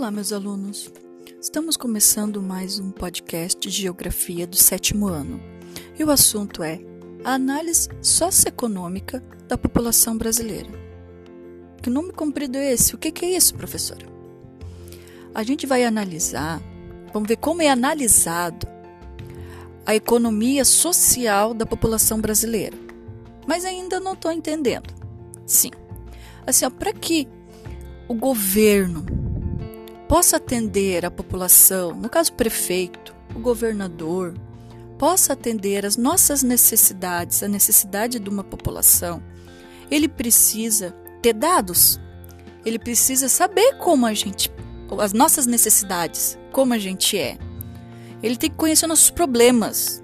Olá, meus alunos. Estamos começando mais um podcast de Geografia do sétimo ano. E o assunto é a análise socioeconômica da população brasileira. Que nome comprido é esse? O que é isso, professora? A gente vai analisar, vamos ver como é analisado a economia social da população brasileira. Mas ainda não estou entendendo. Sim. Assim, para que o governo possa atender a população, no caso o prefeito, o governador, possa atender as nossas necessidades, a necessidade de uma população, ele precisa ter dados. Ele precisa saber como a gente, as nossas necessidades, como a gente é. Ele tem que conhecer nossos problemas.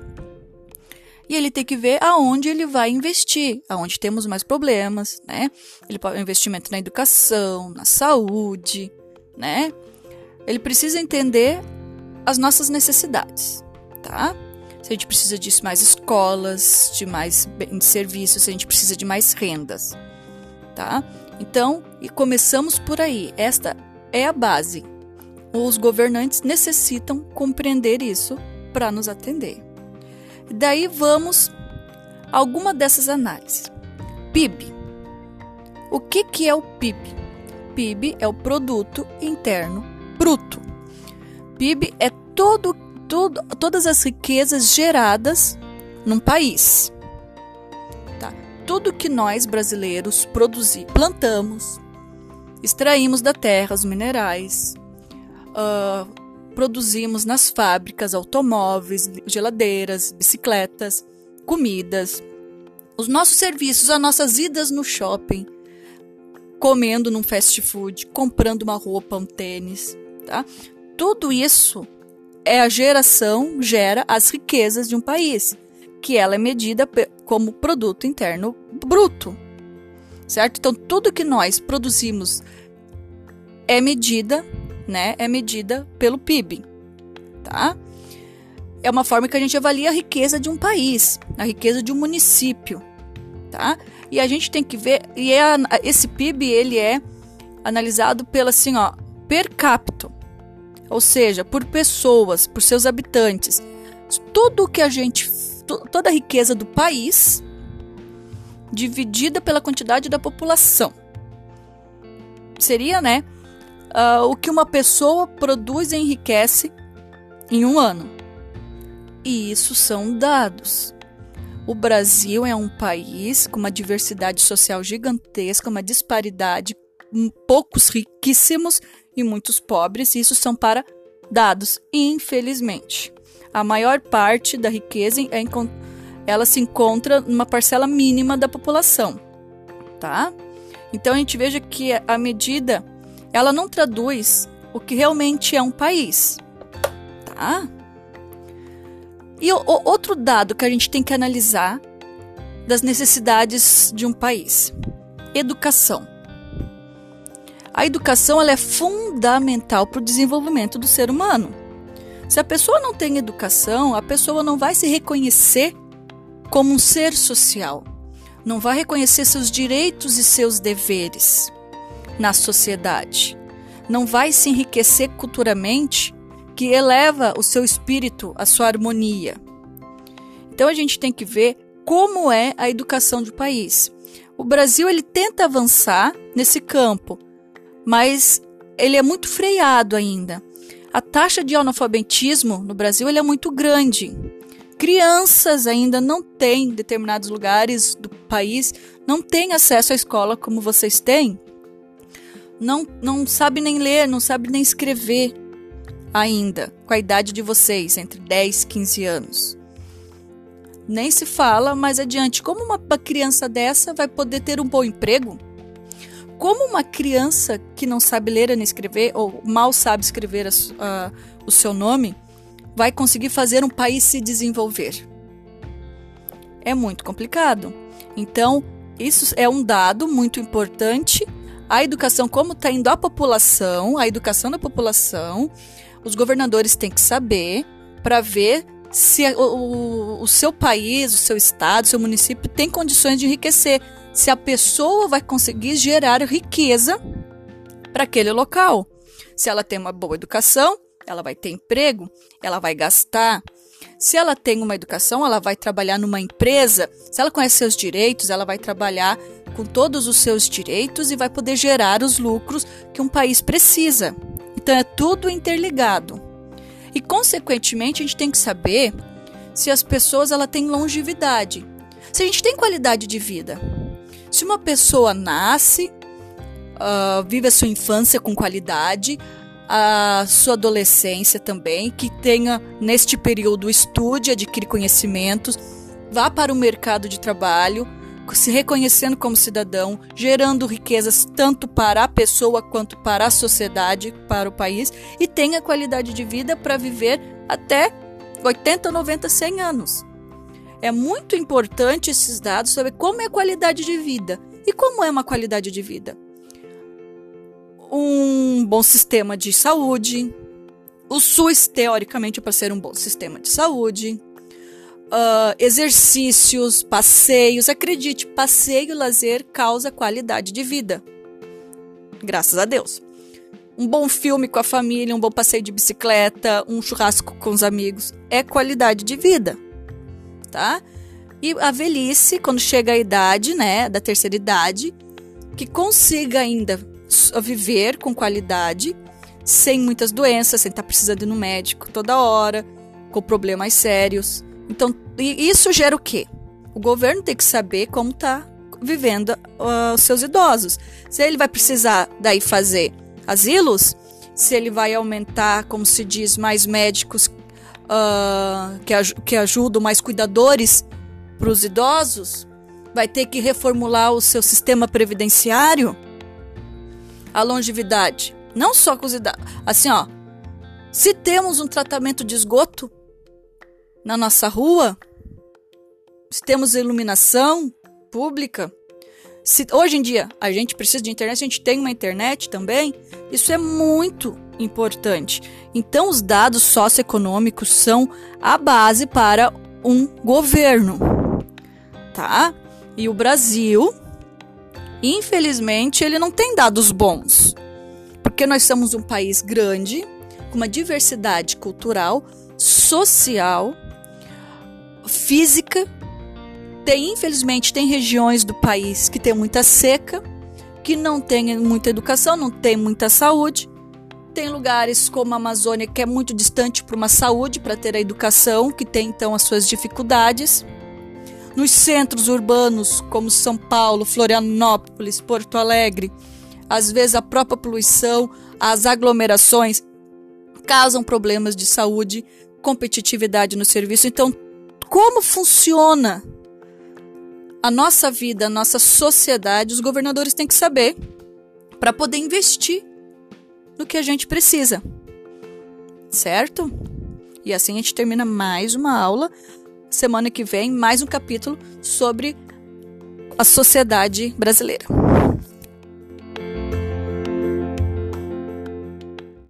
E ele tem que ver aonde ele vai investir, aonde temos mais problemas, né? Ele pode investimento na educação, na saúde, né? Ele precisa entender as nossas necessidades, tá? Se a gente precisa de mais escolas, de mais serviços, se a gente precisa de mais rendas, tá? Então, e começamos por aí. Esta é a base. Os governantes necessitam compreender isso para nos atender. Daí vamos a alguma dessas análises. PIB. O que, que é o PIB? PIB é o produto interno bruto. PIB é todo, todo, todas as riquezas geradas num país. Tá? Tudo que nós brasileiros produzimos, plantamos, extraímos da terra os minerais, uh, produzimos nas fábricas automóveis, geladeiras, bicicletas, comidas, os nossos serviços, as nossas idas no shopping, comendo num fast food, comprando uma roupa, um tênis, Tá? Tudo isso é a geração, gera as riquezas de um país, que ela é medida como produto interno bruto. Certo? Então, tudo que nós produzimos é medida, né? É medida pelo PIB, tá? É uma forma que a gente avalia a riqueza de um país, a riqueza de um município, tá? E a gente tem que ver, e é, esse PIB ele é analisado pela assim, ó, per capita ou seja, por pessoas, por seus habitantes. Tudo que a gente, toda a riqueza do país dividida pela quantidade da população. Seria, né, uh, o que uma pessoa produz e enriquece em um ano. E isso são dados. O Brasil é um país com uma diversidade social gigantesca, uma disparidade, poucos riquíssimos e muitos pobres, e isso são para dados, infelizmente. A maior parte da riqueza é, ela se encontra numa parcela mínima da população, tá? Então a gente veja que a medida ela não traduz o que realmente é um país, tá? E o, o outro dado que a gente tem que analisar das necessidades de um país: educação. A educação ela é fundamental para o desenvolvimento do ser humano. Se a pessoa não tem educação, a pessoa não vai se reconhecer como um ser social, não vai reconhecer seus direitos e seus deveres na sociedade, não vai se enriquecer culturalmente, que eleva o seu espírito, a sua harmonia. Então a gente tem que ver como é a educação do país. O Brasil ele tenta avançar nesse campo, mas ele é muito freado ainda. A taxa de analfabetismo no Brasil é muito grande. Crianças ainda não têm, em determinados lugares do país, não têm acesso à escola como vocês têm. Não, não sabe nem ler, não sabe nem escrever ainda, com a idade de vocês, entre 10 e 15 anos. Nem se fala mais adiante como uma criança dessa vai poder ter um bom emprego como uma criança que não sabe ler nem escrever, ou mal sabe escrever a, a, o seu nome, vai conseguir fazer um país se desenvolver? É muito complicado. Então, isso é um dado muito importante. A educação, como está indo a população, a educação da população, os governadores têm que saber para ver se o, o, o seu país, o seu estado, o seu município tem condições de enriquecer se a pessoa vai conseguir gerar riqueza para aquele local. Se ela tem uma boa educação, ela vai ter emprego, ela vai gastar. Se ela tem uma educação, ela vai trabalhar numa empresa. Se ela conhece seus direitos, ela vai trabalhar com todos os seus direitos e vai poder gerar os lucros que um país precisa. Então é tudo interligado. E consequentemente, a gente tem que saber se as pessoas ela têm longevidade. Se a gente tem qualidade de vida. Se uma pessoa nasce, uh, vive a sua infância com qualidade, a sua adolescência também, que tenha neste período estude, adquire conhecimentos, vá para o mercado de trabalho, se reconhecendo como cidadão, gerando riquezas tanto para a pessoa quanto para a sociedade, para o país, e tenha qualidade de vida para viver até 80, 90, 100 anos. É muito importante esses dados saber como é a qualidade de vida. E como é uma qualidade de vida? um bom sistema de saúde. O SUS, teoricamente, é para ser um bom sistema de saúde. Uh, exercícios, passeios. Acredite, passeio e lazer causa qualidade de vida. Graças a Deus. Um bom filme com a família, um bom passeio de bicicleta, um churrasco com os amigos é qualidade de vida, tá? E a velhice, quando chega a idade, né, da terceira idade, que consiga ainda viver com qualidade, sem muitas doenças, sem estar precisando ir no médico toda hora, com problemas sérios. Então, isso gera o quê? O governo tem que saber como está vivendo uh, os seus idosos. Se ele vai precisar daí fazer asilos, se ele vai aumentar, como se diz, mais médicos uh, que, aj que ajudam, mais cuidadores para os idosos, vai ter que reformular o seu sistema previdenciário a longevidade. Não só com os idosos. Assim, ó. Se temos um tratamento de esgoto na nossa rua, se temos iluminação pública, se hoje em dia a gente precisa de internet, a gente tem uma internet também, isso é muito importante. Então, os dados socioeconômicos são a base para um governo, tá? E o Brasil Infelizmente, ele não tem dados bons, porque nós somos um país grande, com uma diversidade cultural, social, física. Tem, infelizmente, tem regiões do país que tem muita seca, que não tem muita educação, não tem muita saúde. Tem lugares como a Amazônia que é muito distante para uma saúde, para ter a educação, que tem então as suas dificuldades. Nos centros urbanos, como São Paulo, Florianópolis, Porto Alegre, às vezes a própria poluição, as aglomerações causam problemas de saúde, competitividade no serviço. Então, como funciona a nossa vida, a nossa sociedade, os governadores têm que saber para poder investir no que a gente precisa. Certo? E assim a gente termina mais uma aula semana que vem mais um capítulo sobre a sociedade brasileira.